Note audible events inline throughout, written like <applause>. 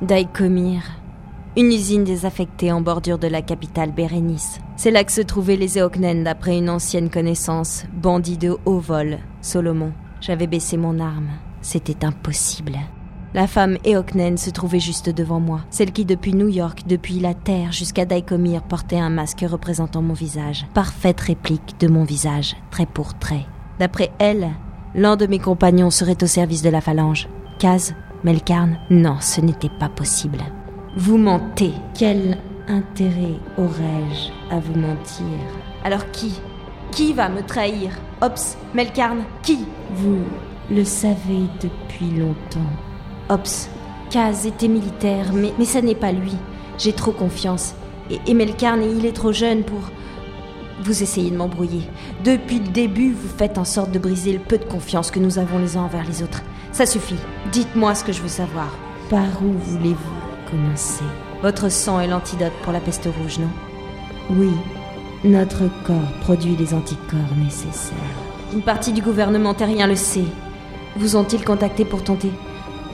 Daïkomir. Une usine désaffectée en bordure de la capitale Bérénice. C'est là que se trouvaient les Eoknen d'après une ancienne connaissance, bandit de haut vol, Solomon. J'avais baissé mon arme. C'était impossible. La femme Eoknen se trouvait juste devant moi, celle qui depuis New York, depuis la Terre jusqu'à Daikomir portait un masque représentant mon visage, parfaite réplique de mon visage, trait pour trait. D'après elle, l'un de mes compagnons serait au service de la phalange. Kaz, Melkarn, non, ce n'était pas possible. Vous mentez. Quel intérêt aurais-je à vous mentir? Alors qui? Qui va me trahir? Ops, Melkarn, qui? Vous le savez depuis longtemps. Ops, Kaz était militaire, mais, mais ça n'est pas lui. J'ai trop confiance. Et, et Melkarn, il est trop jeune pour... Vous essayez de m'embrouiller. Depuis le début, vous faites en sorte de briser le peu de confiance que nous avons les uns envers les autres. Ça suffit. Dites-moi ce que je veux savoir. Par où voulez-vous commencer? Votre sang est l'antidote pour la peste rouge, non? Oui. Notre corps produit les anticorps nécessaires. Une partie du gouvernement terrien le sait. Vous ont-ils contacté pour tenter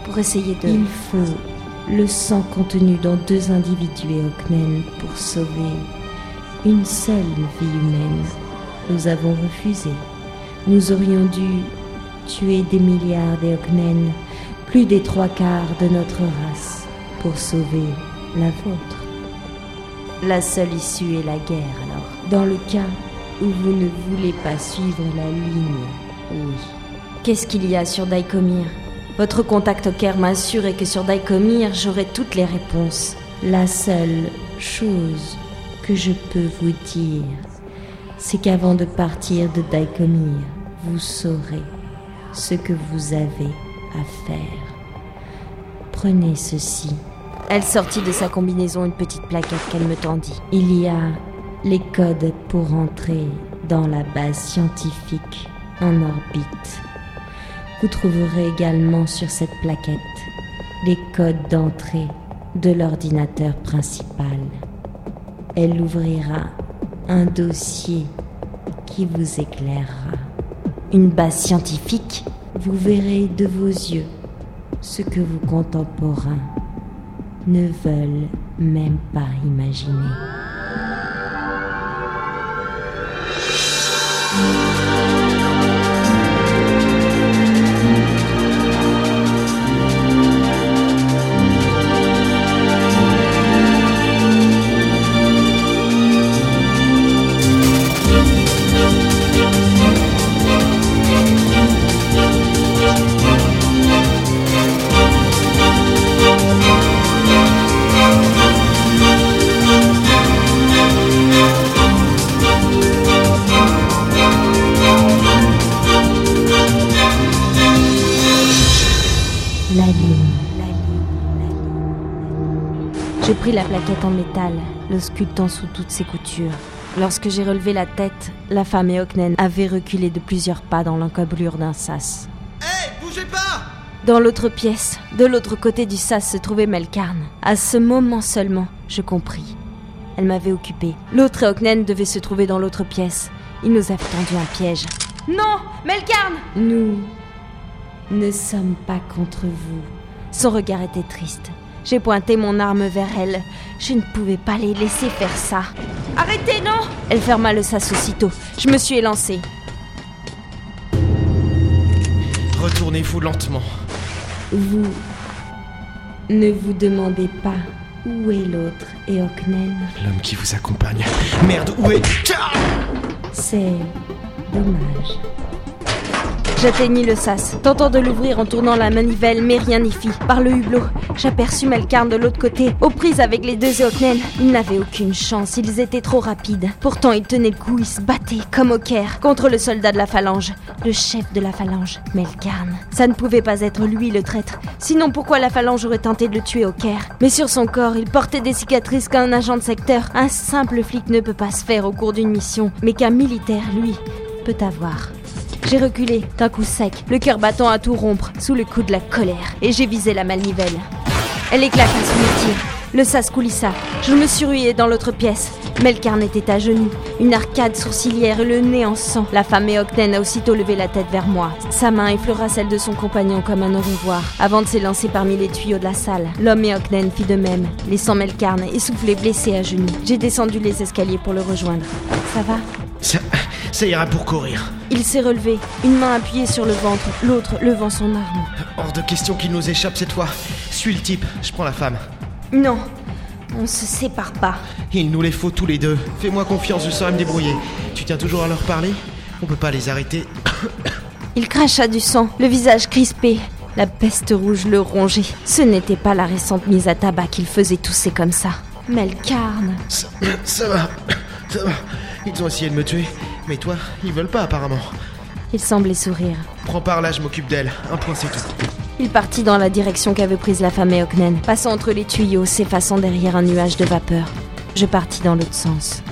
Pour essayer de... Il faut le sang contenu dans deux individus Eoknen pour sauver une seule vie humaine. Nous avons refusé. Nous aurions dû tuer des milliards d'Eoknen, plus des trois quarts de notre race, pour sauver la vôtre. La seule issue est la guerre, alors. Dans le cas où vous ne voulez pas suivre la ligne, oui. Qu'est-ce qu'il y a sur Daikomir Votre contact au Caire m'a assuré que sur Daikomir, j'aurai toutes les réponses. La seule chose que je peux vous dire, c'est qu'avant de partir de Daikomir, vous saurez ce que vous avez à faire. Prenez ceci. Elle sortit de sa combinaison une petite plaquette qu'elle me tendit. Il y a les codes pour entrer dans la base scientifique en orbite. Vous trouverez également sur cette plaquette les codes d'entrée de l'ordinateur principal. Elle ouvrira un dossier qui vous éclairera. Une base scientifique Vous verrez de vos yeux ce que vos contemporains ne veulent même pas imaginer. Je pris la plaquette en métal, l'auscultant sous toutes ses coutures. Lorsque j'ai relevé la tête, la femme Eoknen avait reculé de plusieurs pas dans l'encablure d'un sas. Hé, bougez pas Dans l'autre pièce, de l'autre côté du sas se trouvait Melkarn. À ce moment seulement, je compris. Elle m'avait occupé. L'autre Eoknen devait se trouver dans l'autre pièce. Il nous avait tendu un piège. Non Melkarn Nous ne sommes pas contre vous. Son regard était triste. J'ai pointé mon arme vers elle. Je ne pouvais pas les laisser faire ça. Arrêtez, non Elle ferma le sas aussitôt. Je me suis élancée. Retournez-vous lentement. Vous ne vous demandez pas où est l'autre Eoknen L'homme qui vous accompagne. Merde, où est... C'est dommage. J'atteignis le sas, tentant de l'ouvrir en tournant la manivelle, mais rien n'y fit. Par le hublot, j'aperçus Melkarn de l'autre côté, aux prises avec les deux Eoknen. Ils n'avaient aucune chance, ils étaient trop rapides. Pourtant, ils tenaient le coup, ils se battaient, comme au Caire, contre le soldat de la phalange, le chef de la phalange, Melkarn. Ça ne pouvait pas être lui le traître, sinon pourquoi la phalange aurait tenté de le tuer au Caire? Mais sur son corps, il portait des cicatrices qu'un agent de secteur, un simple flic ne peut pas se faire au cours d'une mission, mais qu'un militaire, lui, peut avoir. J'ai reculé d'un coup sec, le cœur battant à tout rompre, sous le coup de la colère, et j'ai visé la manivelle. Elle éclata sous mes tirs. Le sas coulissa. Je me suis ruée dans l'autre pièce. Melkarn était à genoux, une arcade sourcilière et le nez en sang. La femme Eoknen a aussitôt levé la tête vers moi. Sa main effleura celle de son compagnon comme un au avant de s'élancer parmi les tuyaux de la salle. L'homme Eoknen fit de même, laissant Melkarn essoufflé, blessé à genoux. J'ai descendu les escaliers pour le rejoindre. Ça va? Ça, ça ira pour courir. Il s'est relevé, une main appuyée sur le ventre, l'autre levant son arme. Hors de question qu'il nous échappe cette fois. Suis le type, je prends la femme. Non, on se sépare pas. Il nous les faut tous les deux. Fais-moi confiance, je saurai me débrouiller. Tu tiens toujours à leur parler On peut pas les arrêter. <coughs> Il cracha du sang, le visage crispé. La peste rouge le rongeait. Ce n'était pas la récente mise à tabac qu'il faisait tousser comme ça. Melkarn. Ça, ça va, <coughs> ça va. Ils ont essayé de me tuer, mais toi, ils veulent pas apparemment. Il semblait sourire. Prends par là, je m'occupe d'elle. Un point, c'est tout. Il partit dans la direction qu'avait prise la femme Eoknen, passant entre les tuyaux, s'effaçant derrière un nuage de vapeur. Je partis dans l'autre sens.